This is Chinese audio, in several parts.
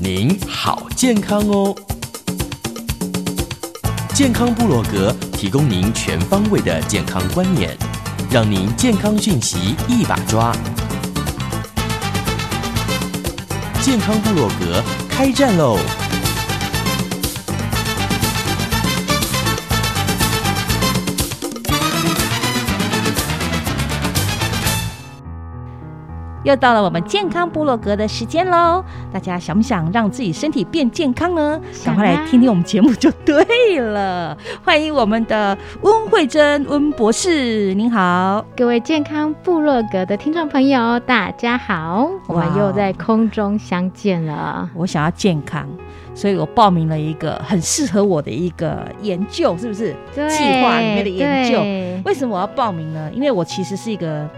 您好，健康哦！健康部落格提供您全方位的健康观念，让您健康讯息一把抓。健康部落格开战喽！又到了我们健康部落格的时间喽！大家想不想让自己身体变健康呢？赶快来听听我们节目就对了。欢迎我们的温慧珍温博士，您好。各位健康部落格的听众朋友，大家好，我们又在空中相见了。我想要健康，所以我报名了一个很适合我的一个研究，是不是？对计划里面的研究。对为什么我要报名呢？因为我其实是一个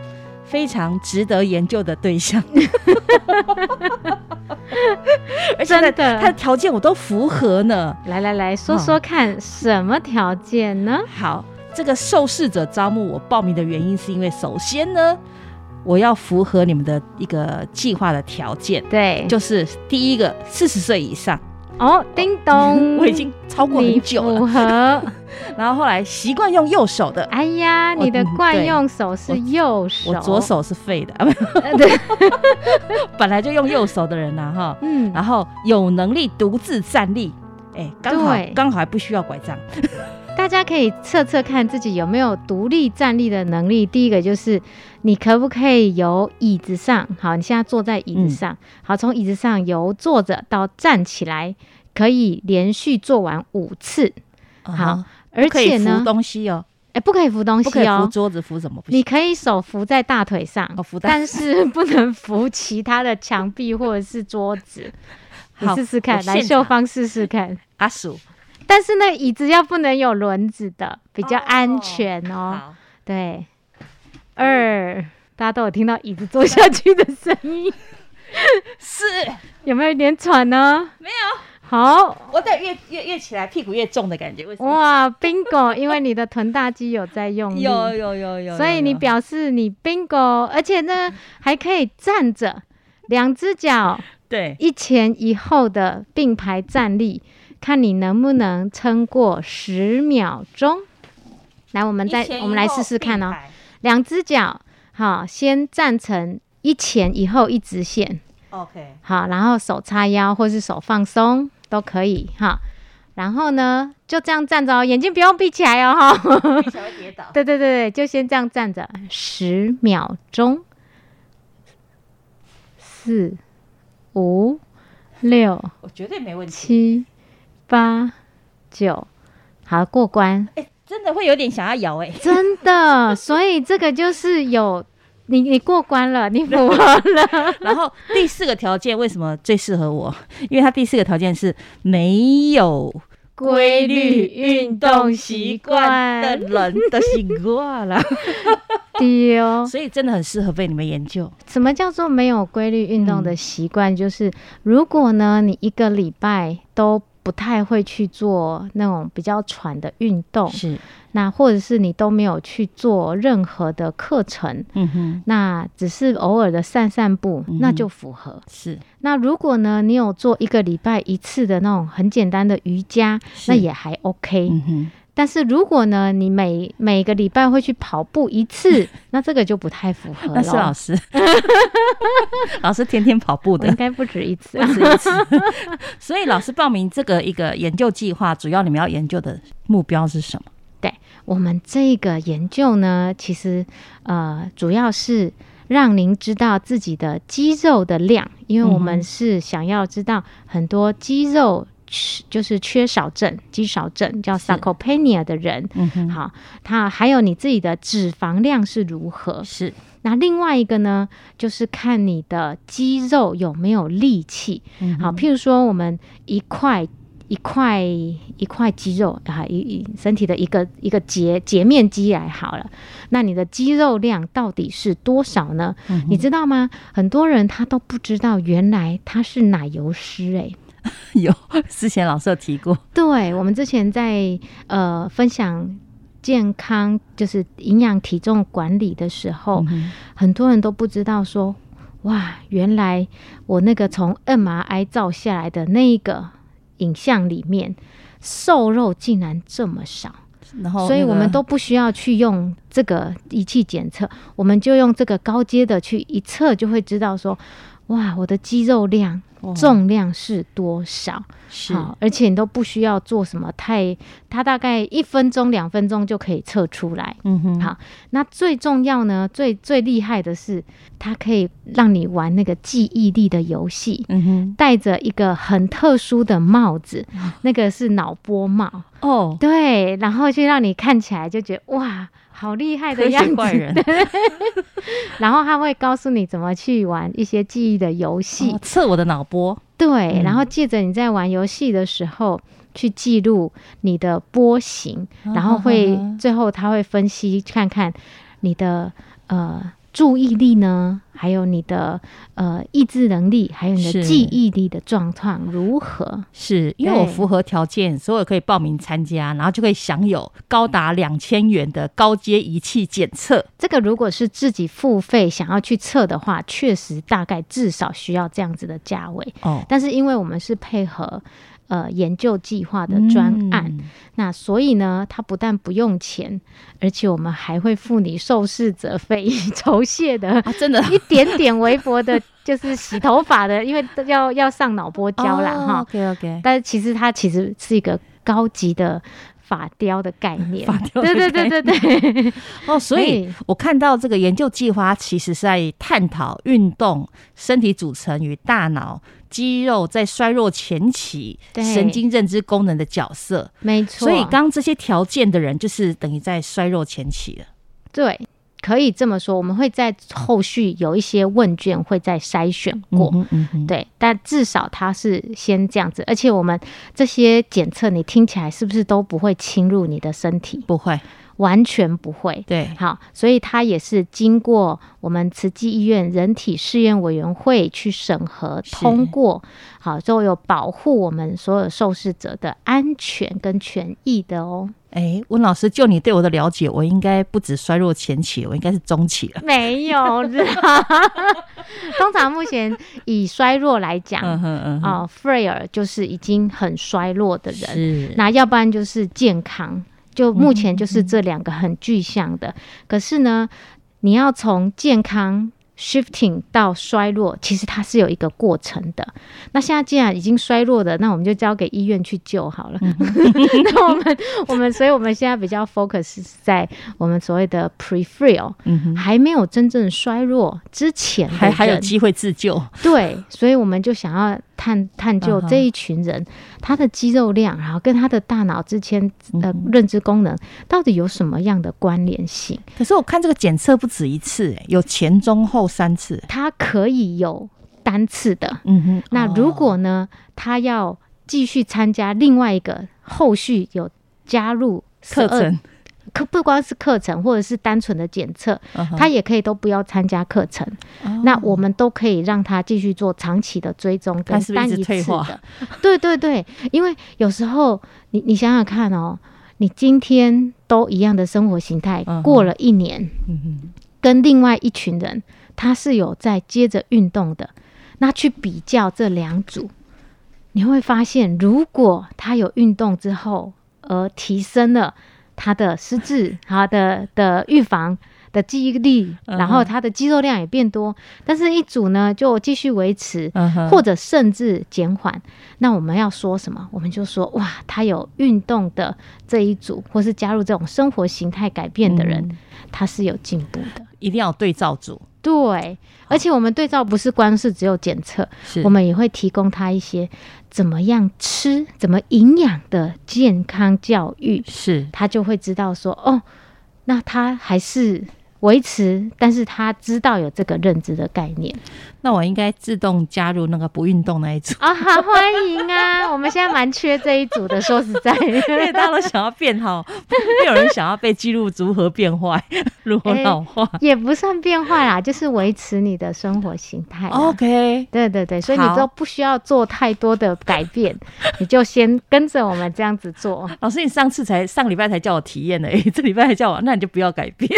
非常值得研究的对象，而且他的。条件我都符合呢。来来来说说看，什么条件呢？好，这个受试者招募我报名的原因，是因为首先呢，我要符合你们的一个计划的条件，对，就是第一个四十岁以上，哦，叮咚，我已经超过很久符了。合。然后后来习惯用右手的，哎呀，你的惯用手是右手，我左手是废的，对，本来就用右手的人呐、哈。嗯，然后有能力独自站立，哎，刚好对。刚好还不需要拐杖。大家可以测测看自己有没有独立站立的能力。第一个就是你可不可以由椅子上，好，你现在坐在椅子上，好，从椅子上由坐着到站起来，可以连续做完五次，好，而且呢扶东西哦，哎，不可以扶东不可以扶西哦。桌子，扶什么不行？你可以手扶在大腿上，哦扶但是不能扶其他的墙壁或者是桌子。你好试试看，来秀芳试试看。阿鼠但是那椅子要不能有轮子的，比较安哦。全哦。好，对，二，大家都有听到椅子坐下去的声音，四有没有一点喘呢？没有，好，我得越越越起来屁股越重的感觉，为什么？哇，bingo！因为你的臀大肌有在用力，有有有有，所以你表示你 bingo，而且呢还可以站着，两只脚对。一前一后的并排站立，看你能不能撑过十秒钟。来，我们再我们来试试看哦。两只脚，好，先站成一前一后一直线，OK，好，然后手叉腰或是手放松都可以哈。然后呢，就这样站着哦，眼睛不用闭起来哦哈。闭起来会跌倒。对对对对，就先这样站着十秒钟，四、五、六、我绝对没问题。七、八、九，好过关。哎，真的会有点想要摇哎。真的，所以这个就是有你你过关了，你 符合了。然后第四个条件为什么最适合我？因为它第四个条件是没有规律运动习惯的人的习惯了，丢。所以真的很适合被你们研究。什么叫做没有规律运动的习惯？就是如果呢，你一个礼拜都不太会去做那种比较喘的运动，是，那或者是你都没有去做任何的课程，嗯哼，那只是偶尔的散散步，嗯那就符合。是，那如果呢，你有做一个礼拜一次的那种很简单的瑜伽，那也还 OK。嗯哼，但是如果呢，你每每个礼拜会去跑步一次，那这个就不太符合那是老。师，老师天天跑步的应，该不止一次啊不。止一次。所以老师报名这个一个研究计划，主要你们要研究的目标是什么？对我们这个研究呢，其实呃，主要是让您知道自己的肌肉的量，因为我们是想要知道很多肌肉缺就是缺少症、肌少症叫 sarcopenia 的人，嗯哼，好，他还有你自己的脂肪量是如何。是那另外一个呢，就是看你的肌肉有没有力气。嗯好，譬如说我们一块一块一块肌肉啊，一一身体的一个一个截截面积来好了，那你的肌肉量到底是多少呢？嗯你知道吗？很多人他都不知道，原来他是奶油师诶、有之前老师有提过，对，我们之前在呃分享健康就是营养体重管理的时候，嗯很多人都不知道说，哇，原来我那个从 MRI 照下来的那一个影像里面，瘦肉竟然这么少，然后所以我们都不需要去用这个仪器检测，我们就用这个高阶的去一测，就会知道说，哇，我的肌肉量、哦重量是多少。是。好，而且你都不需要做什么太，它大概一分钟、两分钟就可以测出来。嗯哼。好那最重要呢，最最厉害的是，它可以让你玩那个记忆力的游戏，嗯哼。戴着一个很特殊的帽子，那个是脑波帽，哦，对，然后就让你看起来就觉得哇，好厉害的科样子。怪人。然后他会告诉你怎么去玩一些记忆的游戏，哦测我的脑波，对，嗯。然后借着你在玩游戏的时候去记录你的波形，然后会啊最后他会分析看看你的呃注意力呢，还有你的呃意志能力，还有你的记忆力的状况如何？是因为我符合条件，所以我可以报名参加，然后就可以享有高达两千元的高阶仪器检测。这个如果是自己付费想要去测的话，确实大概至少需要这样子的价位。哦，但是因为我们是配合呃研究计划的专案，嗯。那所以呢，它不但不用钱，而且我们还会付你受试者费 酬谢的啊，真的一点点微薄的，就是洗头发的，因为要要上脑波胶啦哈。OK OK，但是其实它其实是一个高级的发雕的概念，对对对对对，哦，所以我看到这个研究计划，其实是在探讨运动、身体组成与大脑、肌肉在衰弱前期神经认知功能的角色。没错。所以刚这些条件的人，就是等于在衰弱前期了。对。可以这么说，我们会在后续有一些问卷会再筛选过，嗯哼嗯，对，但至少它是先这样子，而且我们这些检测，你听起来是不是都不会侵入你的身体？不会，完全不会。对，好，所以它也是经过我们慈济医院人体试验委员会去审核通过，好，就有保护我们所有受试者的安全跟权益的哦。哎，温老师，就你对我的了解，我应该不止衰弱前期，我应该是中期了。没有啦，通常目前以衰弱来讲，啊、f r e y r 就是已经很衰弱的人，那要不然就是健康，就目前就是这两个很具象的。可是呢，你要从健康 shifting 到衰落，其实它是有一个过程的。那现在既然已经衰落的，那我们就交给医院去救好了。那我们我们，所以我们现在比较 focus 在我们所谓的 pre-frail，嗯哼，还没有真正衰弱之前的还还有人机会自救。对，所以我们就想要探探究这一群人、他的肌肉量，然后跟他的大脑之间的认知功能到底有什么样的关联性？可是我看这个检测不止一次，哎，有前中后三次。它可以有单次的。嗯哼，那如果呢，他要继续参加另外一个后续有加入课程，可不光是课程，或者是单纯的检测，他也可以都不要参加课程。哦那我们都可以让他继续做长期的追踪跟单一次的。对对对，因为有时候你你想想看哦，你今天都一样的生活形态，过了一年，跟另外一群人他是有在接着运动的，那去比较这两组，你会发现，如果他有运动之后而提升了他的失智，他的的预防。的记忆力，然后他的肌肉量也变多，但是一组呢就继续维持，或者甚至减缓。那我们要说什么？我们就说哇，他有运动的这一组，或是加入这种生活形态改变的人，嗯他是有进步的。一定要对照组，对，而且我们对照不是光是只有检测，是。我们也会提供他一些怎么样吃、怎么营养的健康教育，是。他就会知道说，哦，那他还是维持，但是他知道有这个认知的概念那我应该自动加入那个不运动那一组，啊，好欢迎啊！我们现在蛮缺这一组的，说实在，因为大家都想要变好，没有人想要被记录如何变坏、如何哎老化。也不算变坏啦，就是维持你的生活形态。OK，对对对，所以你都不需要做太多的改变，你就先跟着我们这样子做。老师，你上次才上礼拜才叫我体验的，哎、这礼拜才叫我，那你就不要改变。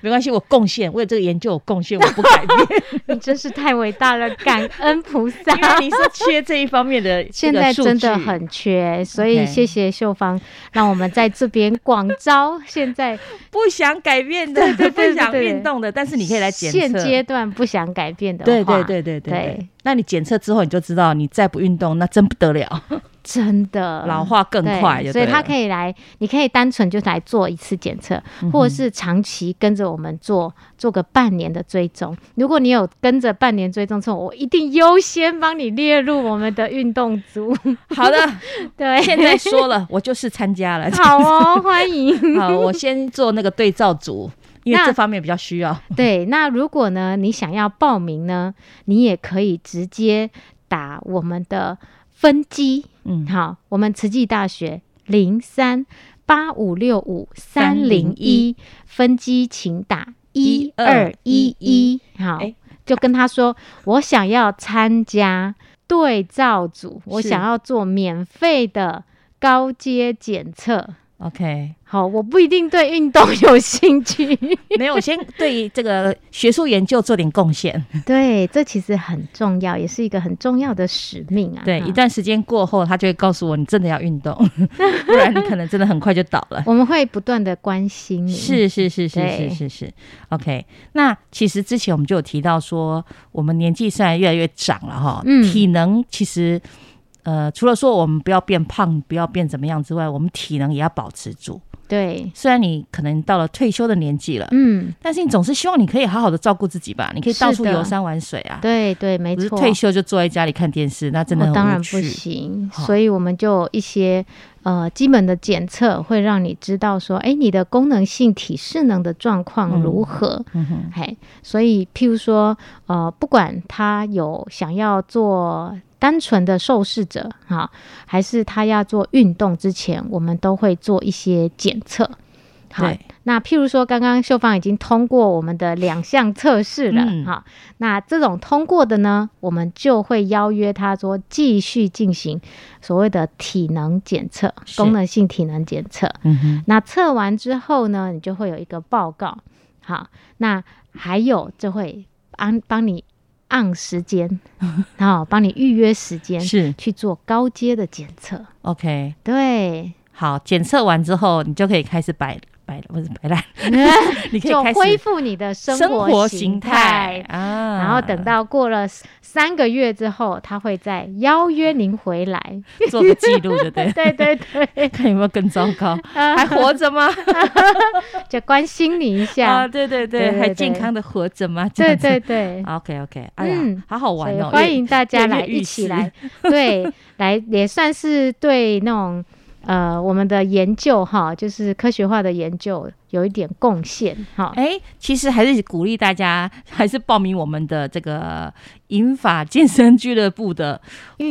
没关系，我贡献，为了这个研究我贡献，我不改变。你真是太伟大了，感恩菩萨。因为你是缺这一方面的 现在真的很缺，所以谢谢秀芳，让我们在这边广招。现在 不想改变的，不想对对运动的，但是你可以来检测。现阶段不想改变的对对对对对，那你检测之后，你就知道你再不运动，那真不得了，真的老化更快。所以他可以来，你可以单纯就来做一次检测，嗯或者是长期跟着我们做做个半年的追踪。如果你有跟着半年追踪之后，我一定优先帮你列入我们的运动组。好的，对，现在说了，我就是参加了。好哦，欢迎。好，我先做那个对照组，因为那这方面比较需要。对，那如果呢，你想要报名呢，你也可以直接打我们的分机，嗯，好，我们慈济大学零三八五六五三零一分机，请打一二一一，好哎，就跟他说，我想要参加对照组，我想要做免费的高阶检测。OK，好，我不一定对运动有兴趣。没有，我先对这个学术研究做点贡献。对，这其实很重要，也是一个很重要的使命啊。对，啊一段时间过后，他就会告诉我，你真的要运动，不然你可能真的很快就倒了。我们会不断的关心你。是是是是是是是，OK。那其实之前我们就有提到说，我们年纪虽然越来越长了哈，嗯体能其实呃，除了说我们不要变胖，不要变怎么样之外，我们体能也要保持住。对，虽然你可能到了退休的年纪了，嗯，但是你总是希望你可以好好的照顾自己吧？你可以到处游山玩水啊，对对，没错。退休就坐在家里看电视，那真的很当然不。行，好所以我们就有一些呃基本的检测，会让你知道说，哎，你的功能性体适能的状况如何。嗯哼，嘿，所以譬如说，呃，不管他有想要做单纯的受试者哈，还是他要做运动之前，我们都会做一些检测。好，那譬如说，刚刚秀芳已经通过我们的两项测试了，嗯哈，那这种通过的呢，我们就会邀约他说继续进行所谓的体能检测，功能性体能检测。嗯哼，那测完之后呢，你就会有一个报告。好，那还有就会安帮你按时间，然后帮你预约时间是去做高阶的检测。OK。对，好，检测完之后，你就可以开始摆摆不是摆烂，你可以就开始恢复你的生生活形形态啊。然后等到过了三个月之后，他会再邀约您回来。做个记录，对 不对？对对对，看有没有更糟糕，啊 还活着吗？就关心你一啊，下。对对对对，还健康的活着吗？对对对，，OK OK，哎呀嗯，好好玩哦，欢迎大家来一起来，对，来也算是对那种呃我们的研究哈，就是科学化的研究有一点贡献哈。哎，其实还是鼓励大家，还是报名我们的这个银发健身俱乐部的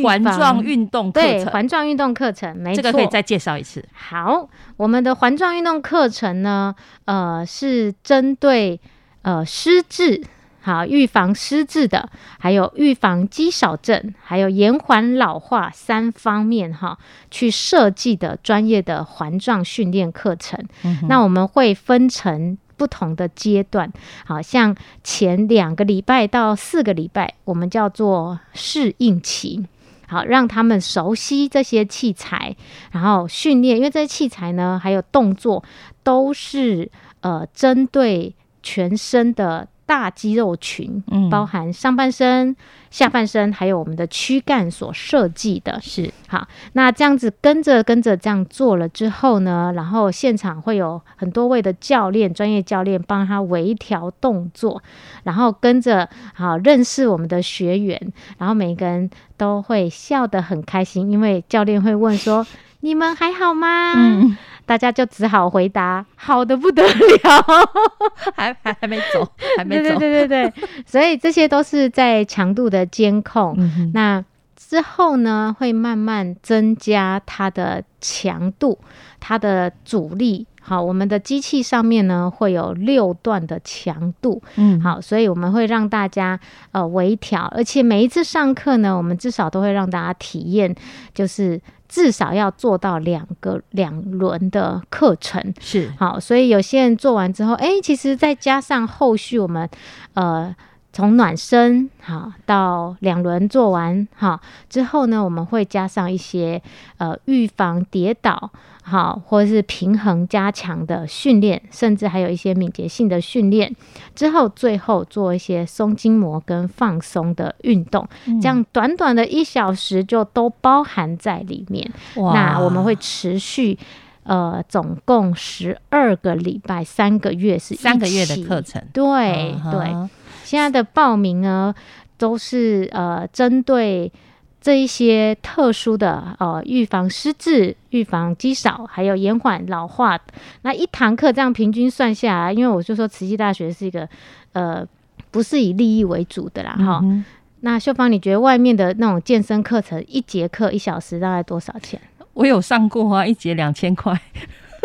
环状运动课程对程，环状运动课程，没错，这个可以再介绍一次。好，我们的环状运动课程呢，呃，是针对呃失智。好，预防失智的，还有预防肌少症，还有延缓老化三方面哈，去设计的专业的环状训练课程。嗯那我们会分成不同的阶段，好像前两个礼拜到四个礼拜，我们叫做适应期。好让他们熟悉这些器材，然后训练，因为这些器材呢，还有动作都是呃针对全身的大肌肉群，嗯包含上半身、下半身，还有我们的躯干所设计的。是好，那这样子跟着跟着这样做了之后呢，然后现场会有很多位的教练、专业教练帮他微调动作，然后跟着好认识我们的学员，然后每个人都会笑得很开心，因为教练会问说：“你们还好吗？”嗯，大家就只好回答：“好的不得了。”还还还没走，还没走，对对对对，所以这些都是在强度的监控。嗯那之后呢，会慢慢增加它的强度，它的阻力。好，我们的机器上面呢会有六段的强度，嗯，好，所以我们会让大家呃微调，而且每一次上课呢，我们至少都会让大家体验，就是至少要做到两个两轮的课程。是。好，所以有些人做完之后，哎、其实再加上后续我们呃从暖身好到两轮做完好之后呢，我们会加上一些呃预防跌倒好或者是平衡加强的训练，甚至还有一些敏捷性的训练。之后最后做一些松筋膜跟放松的运动，这样短短的一小时就都包含在里面。那我们会持续。呃，总共十二个礼拜，三个月是三个月的课程，对、对，现在的报名呢，都是呃针对这一些特殊的呃预防失智、预防肌少，还有延缓老化。那一堂课这样平均算下来，因为我就说慈济大学是一个呃不是以利益为主的啦，哈、嗯那秀芳，你觉得外面的那种健身课程一节课一小时大概多少钱？我有上过啊，一节两千块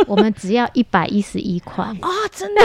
我们只要一百一十一块，啊，真的。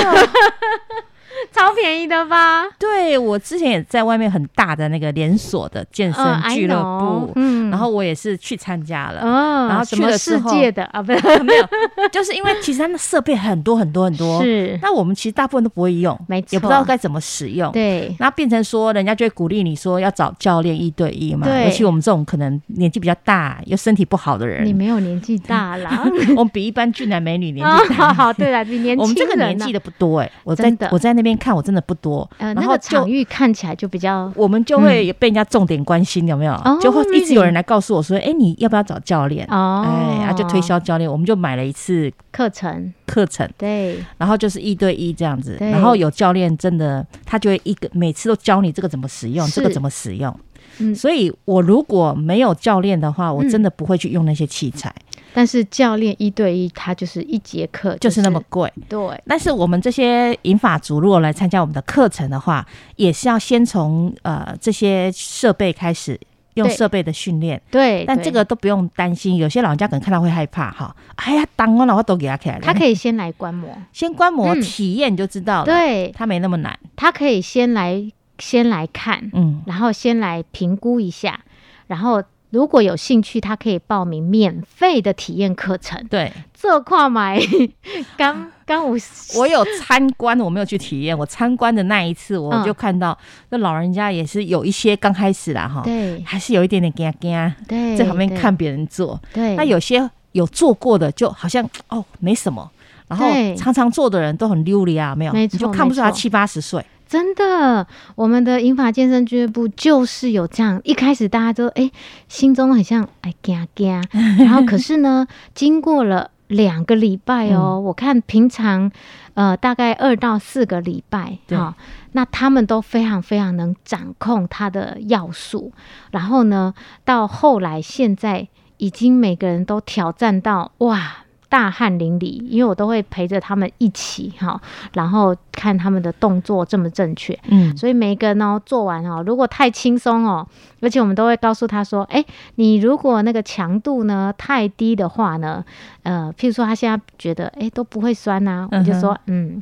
超便宜的吧？对我之前也在外面很大的那个连锁的健身俱乐部，嗯然后我也是去参加了。哦，然后去什么世界的啊，不是没有，就是因为其实它的设备很多很多很多，是，那我们其实大部分都不会用，没错也不知道该怎么使用。对那变成说，人家就会鼓励你说要找教练一对一嘛。对尤其我们这种可能年纪比较大又身体不好的人你，没有年纪大啦，我们比一般俊男美女年哦纪大。好好，对了，比年轻人我们这个年纪的不多哎、我在的我在那边看，我真的不多。呃，然后那个场域看起来就比较我们就会被人家重点关心，有没有？哦就会一直有人来告诉我说：“哎、你要不要找教练？”哦，哎，啊就推销教练，我们就买了一次课程，课程，对。然后就是一对一这样子，然后有教练真的他就会一个每次都教你这个怎么使用，这个怎么使用。嗯。所以我如果没有教练的话，我嗯。真的不会去用那些器材，但是教练一对一，他就是一节课就是那么贵。对但是我们这些银发族如果来参加我们的课程的话，也是要先从呃这些设备开始。用设备的训练，对，但这个都不用担心。有些老人家可能看到会害怕哈。哎呀，当我了，我都给他起来了。他可以先来观摩，先观摩嗯体验就知道了，，对他没那么难。他可以先来先来看，嗯，然后先来评估一下，然后如果有兴趣，他可以报名免费的体验课程。对，这块买 刚刚我我有参观，我没有去体验。我参观的那一次，我嗯就看到那老人家也是有一些刚开始啦哈，对还是有一点点惊惊，对在旁边看别人做。对，那有些有做过的，就好像哦没什么。然后常常做的人都很溜利啊，没有，你就看不出他七八十岁。真的，我们的银发健身俱乐部就是有这样，一开始大家都哎、心中很像哎惊惊，然后可是呢，经过了两个礼拜哦，嗯我看平常呃大概二到四个礼拜对哈、那他们都非常非常能掌控它的要素，然后呢，到后来现在已经每个人都挑战到哇。大汗淋漓，因为我都会陪着他们一起哈，然后看他们的动作正不正确，嗯，所以每一个呢做完哦，如果太轻松哦，而且我们都会告诉他说，哎，你如果那个强度呢太低的话呢，呃，譬如说他现在觉得哎都不会酸呐、我就说嗯。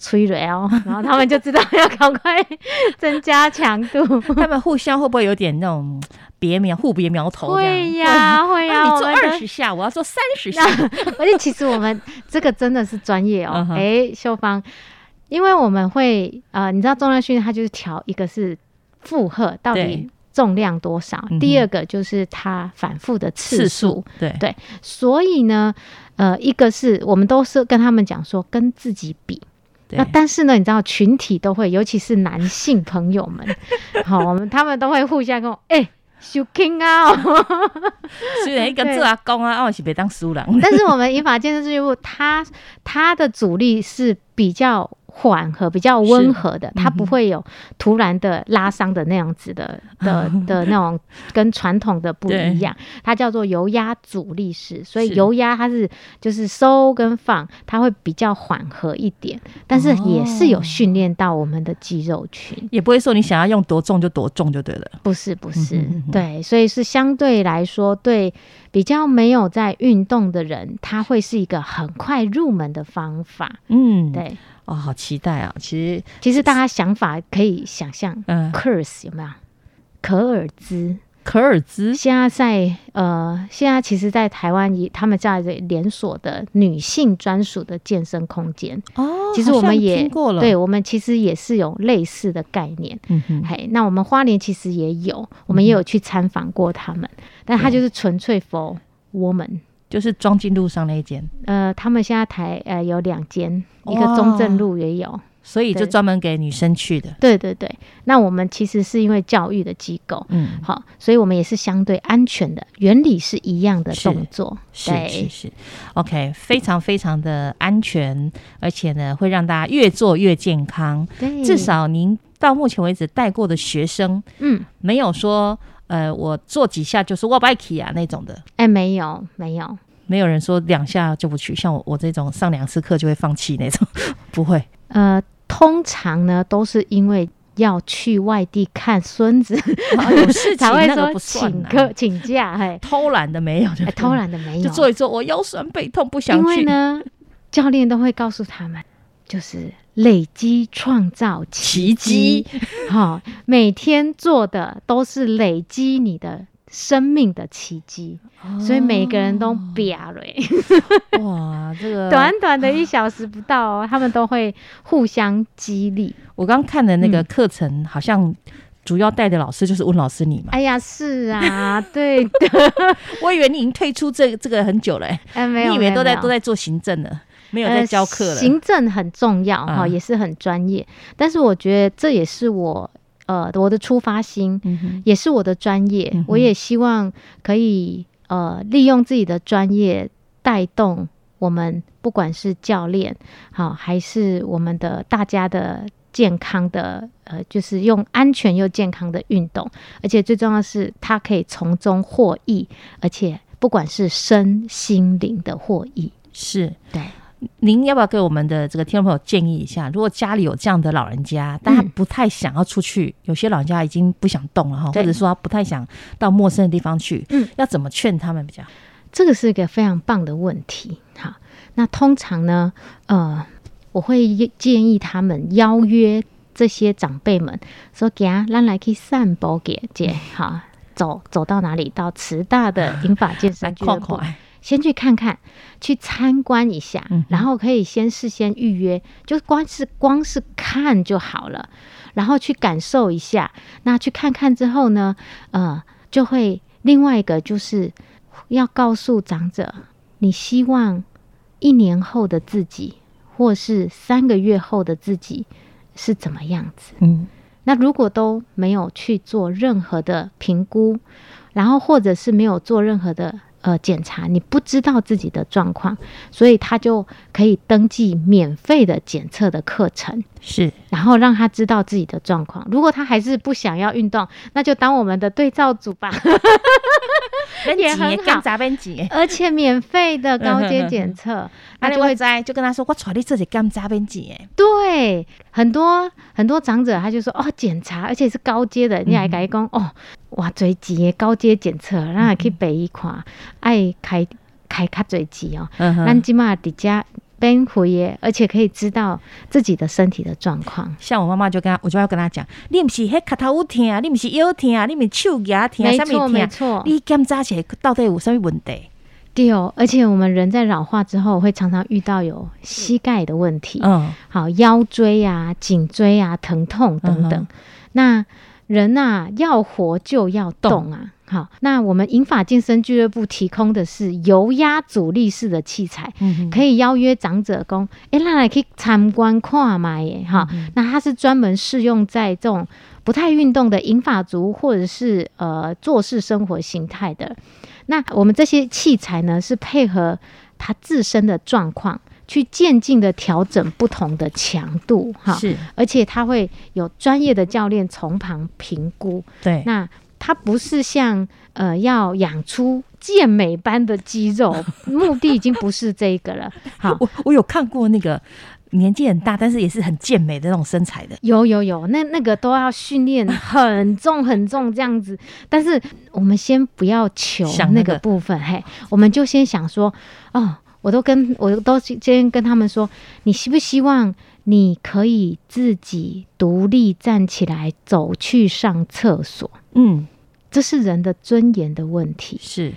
吹了哦，然后他们就知道要赶快增加强度。他们互相会不会有点那种别苗互别苗头？会呀，会呀，那你做二十下，我要做三十下。而且其实我们这个真的是专业哦哎、秀芳，因为我们会呃，你知道重量训练它就是调一个是负荷，到底重量多少，第二个就是它反复的次数。，对对所以呢，呃，一个是我们都是跟他们讲说跟自己比，对那但是呢，你知道群体都会，尤其是男性朋友们，好，我们他们都会互相跟我，哎、修 king 啊！虽然一个做阿公啊，我是别当输人。但是我们银发健身俱乐部，它它的主力是比较缓和、比较温和的，它不会有突然的拉伤的那样子的 的的那种，跟传统的不一样。它叫做油压阻力式，所以油压它是就是收跟放，它会比较缓和一点，但是也是有训练到我们的肌肉群。也不会说你想要用多重就多重就对了。不是不是，嗯哼嗯哼。对，所以是相对来说，对比较没有在运动的人，他会是一个很快入门的方法。嗯，对，哦，好期待啊！其实，其实大家想法可以想象嗯，，curse 有没有？可尔兹可尔兹。现在在呃，现在其实，在台湾也他们在连锁的女性专属的健身空间，哦其实我们也对，我们其实也是有类似的概念。嗯哼，嘿，那我们花莲其实也有，我们也有去参访过他们，但他就是纯粹 for woman。就是庄敬路上那一间，呃，他们现在台呃有两间，一个中正路也有。所以就专门给女生去的。对对对，那我们其实是因为教育的机构，嗯，好，所以我们也是相对安全的，原理是一样的动作。是是对，是，OK，非常非常的安全，而且呢，会让大家越做越健康。对，至少您到目前为止带过的学生，嗯，没有说，呃，我做几下就是我不爱去啊那种的。哎，没有没有，没有人说两下就不去，像我我这种上两次课就会放弃那种，不会。呃，通常呢都是因为要去外地看孙子，哦有事情 才会说请客请假，嘿，偷懒的没有，哎偷懒的没有，就做一做，我腰酸背痛不想去。因为。呢，教练都会告诉他们，就是累积创造奇迹，好、每天做的都是累积你的生命的奇迹，所以每个人都啪了、哇，这个 短短的一小时不到哦，他们都会互相激励。我刚看的那个嗯。课程，好像主要带的老师就是温老师你嘛。哎呀，是啊，对的，我以为你已经退出这这个很久了、欸，哎，没有，你以为都在都在做行政了，没有在教课了。呃行政很重要哈、啊。也是很专业，但是我觉得这也是我呃我的出发心，嗯，也是我的专业，嗯我也希望可以呃利用自己的专业带动我们，不管是教练好、还是我们的大家的健康的呃，就是用安全又健康的运动，而且最重要的是它可以从中获益，而且不管是身心灵的获益，是。对。您要不要给我们的这个听众朋友建议一下？如果家里有这样的老人家，但他嗯不太想要出去，有些老人家已经不想动了哈，或者说他不太想到陌生的地方去，嗯，要怎么劝他们比较好？这个是一个非常棒的问题。好，那通常呢，呃，我会建议他们邀约这些长辈们，说给啊，让来去散步给姐，好，走走到哪里？到慈大的银发健来身 俱乐部，先去看看，去参观一下，嗯然后可以先事先预约，就光是光是看就好了，然后去感受一下。那去看看之后呢，呃，就会另外一个就是要告诉长者，你希望一年后的自己，或是三个月后的自己是怎么样子。嗯，那如果都没有去做任何的评估，然后或者是没有做任何的呃检查，你不知道自己的状况，所以他就可以登记免费的检测的课程，是然后让他知道自己的状况。如果他还是不想要运动，那就当我们的对照组吧，也很好。而且免费的 高阶检测，那就会在就跟他说，我带你这里干杂边挤哎，对，很多很多长者他就说哦，检查，而且是高阶的，你还改讲、哦，哇，最急的高阶检测，让他去北一看，爱开开卡最急哦，咱起码底家边回耶，而且可以知道自己的身体的状况。像我妈妈就跟他，我就要跟她讲，你不是迄卡头有痛，你不是腰疼啊，你不是手牙痛，没错？没错，你检查起来到底有什么问题？对哦。而且我们人在老化之后，会常常遇到有膝盖的问题，嗯，好腰椎啊、颈椎啊疼痛等等。嗯那人呐、要活就要动啊。好，那我们银发健身俱乐部提供的是油压阻力式的器材，嗯可以邀约长者工，诶，那来可以参观看嘛耶，哈，那它是专门适用在这种不太运动的银发族或者是呃做事生活形态的。那我们这些器材呢，是配合他自身的状况，去渐进的调整不同的强度，哈，是。而且他会有专业的教练从旁评估，对，那他不是像呃要养出健美般的肌肉，目的已经不是这个了。好，我我有看过那个年纪很大，但是也是很健美的那种身材的，有有有，那那个都要训练很重很重这样子。但是我们先不要求那个。个部分，嘿，我们就先想说，哦，我都跟我都先跟他们说，你希不希望你可以自己独立站起来走去上厕所？嗯，这是人的尊严的问题。是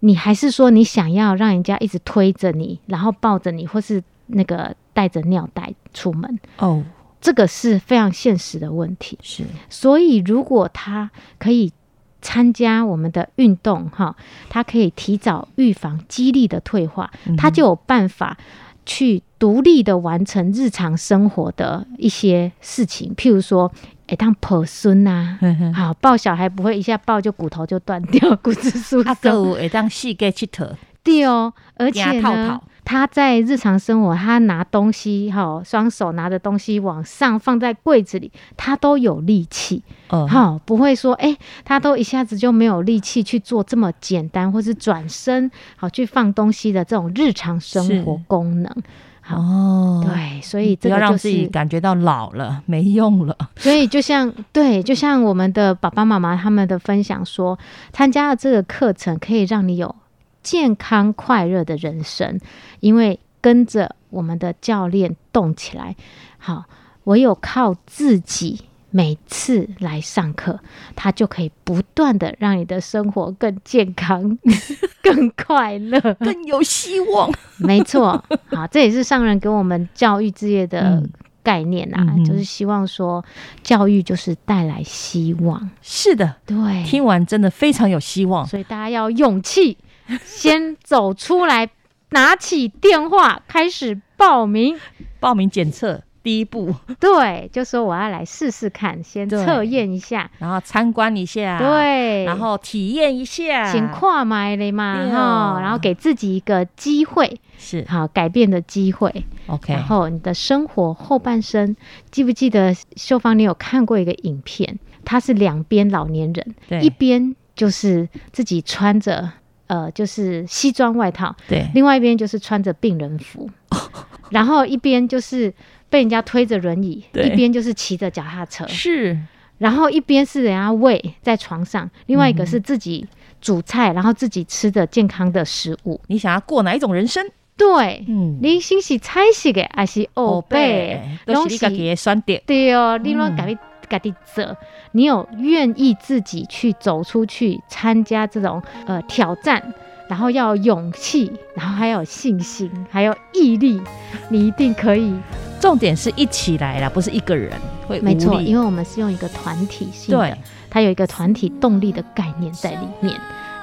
你还是说你想要让人家一直推着你，然后抱着你，或是那个带着尿袋出门？哦，这个是非常现实的问题。是所以，如果他可以参加我们的运动，哈，他可以提早预防肌力的退化，嗯他就有办法去独立的完成日常生活的一些事情，譬如说，哎，当抱孙呐。好，抱小孩不会一下抱就骨头就断掉，骨质疏啊，松。有会当细个佚佗，对哦，而且呢，他在日常生活，他拿东西哈，双手拿着东西往上放在柜子里，他都有力气，哦，好，不会说哎、他都一下子就没有力气去做这么简单，或是转身好去放东西的这种日常生活功能。好，哦，对，所以不要让这个就是，自己感觉到老了没用了，所以就像对，就像我们的爸爸妈妈他们的分享说，参加了这个课程可以让你有健康快乐的人生，因为跟着我们的教练动起来，好，唯有靠自己。每次来上课，他就可以不断的让你的生活更健康、更快乐。更有希望。没错，好，这也是上人给我们教育置业的嗯概念啊，嗯就是希望说，教育就是带来希望。是的，对，听完真的非常有希望。所以大家要勇气，先走出来，拿起电话开始报名。报名检测第一步，对，就说我要来试试看，先对测验一下。然后参观一下，，对，然后体验一下，先跨买了嘛，对哈，哦然后给自己一个机会，是好改变的机会。OK，然后你的生活后半生，记不记得秀芳？你有看过一个影片？它是两边老年人，对一边就是自己穿着呃就是西装外套，对另外一边就是穿着病人服，然后一边就是被人家推着轮椅，对一边就是骑着脚踏车，是然后一边是人家喂在床上，另外一个嗯是自己煮菜，然后自己吃的健康的食物。你想要过哪一种人生？对，嗯，你先是菜色的，还是欧贝？都是你自己的选择。对哦，你乱嗯改己改己做，你有愿意自己去走出去参加这种呃挑战，然后要有勇气，然后还有信心，还有毅力，你一定可以。重点是一起来啦，不是一个人会没错，因为我们是用一个团体性对的，它有一个团体动力的概念在里面，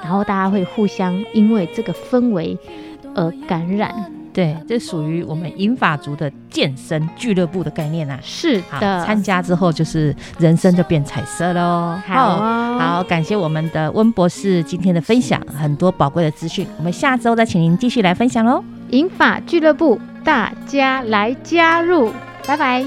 然后大家会互相因为这个氛围而感染。对，这属于我们银发族的健身俱乐部的概念啊。是的，参加之后就是人生就变彩色喽。好好，感谢我们的温博士今天的分享，很多宝贵的资讯。我们下周再请您继续来分享喽。银发俱乐部，大家来加入，拜拜。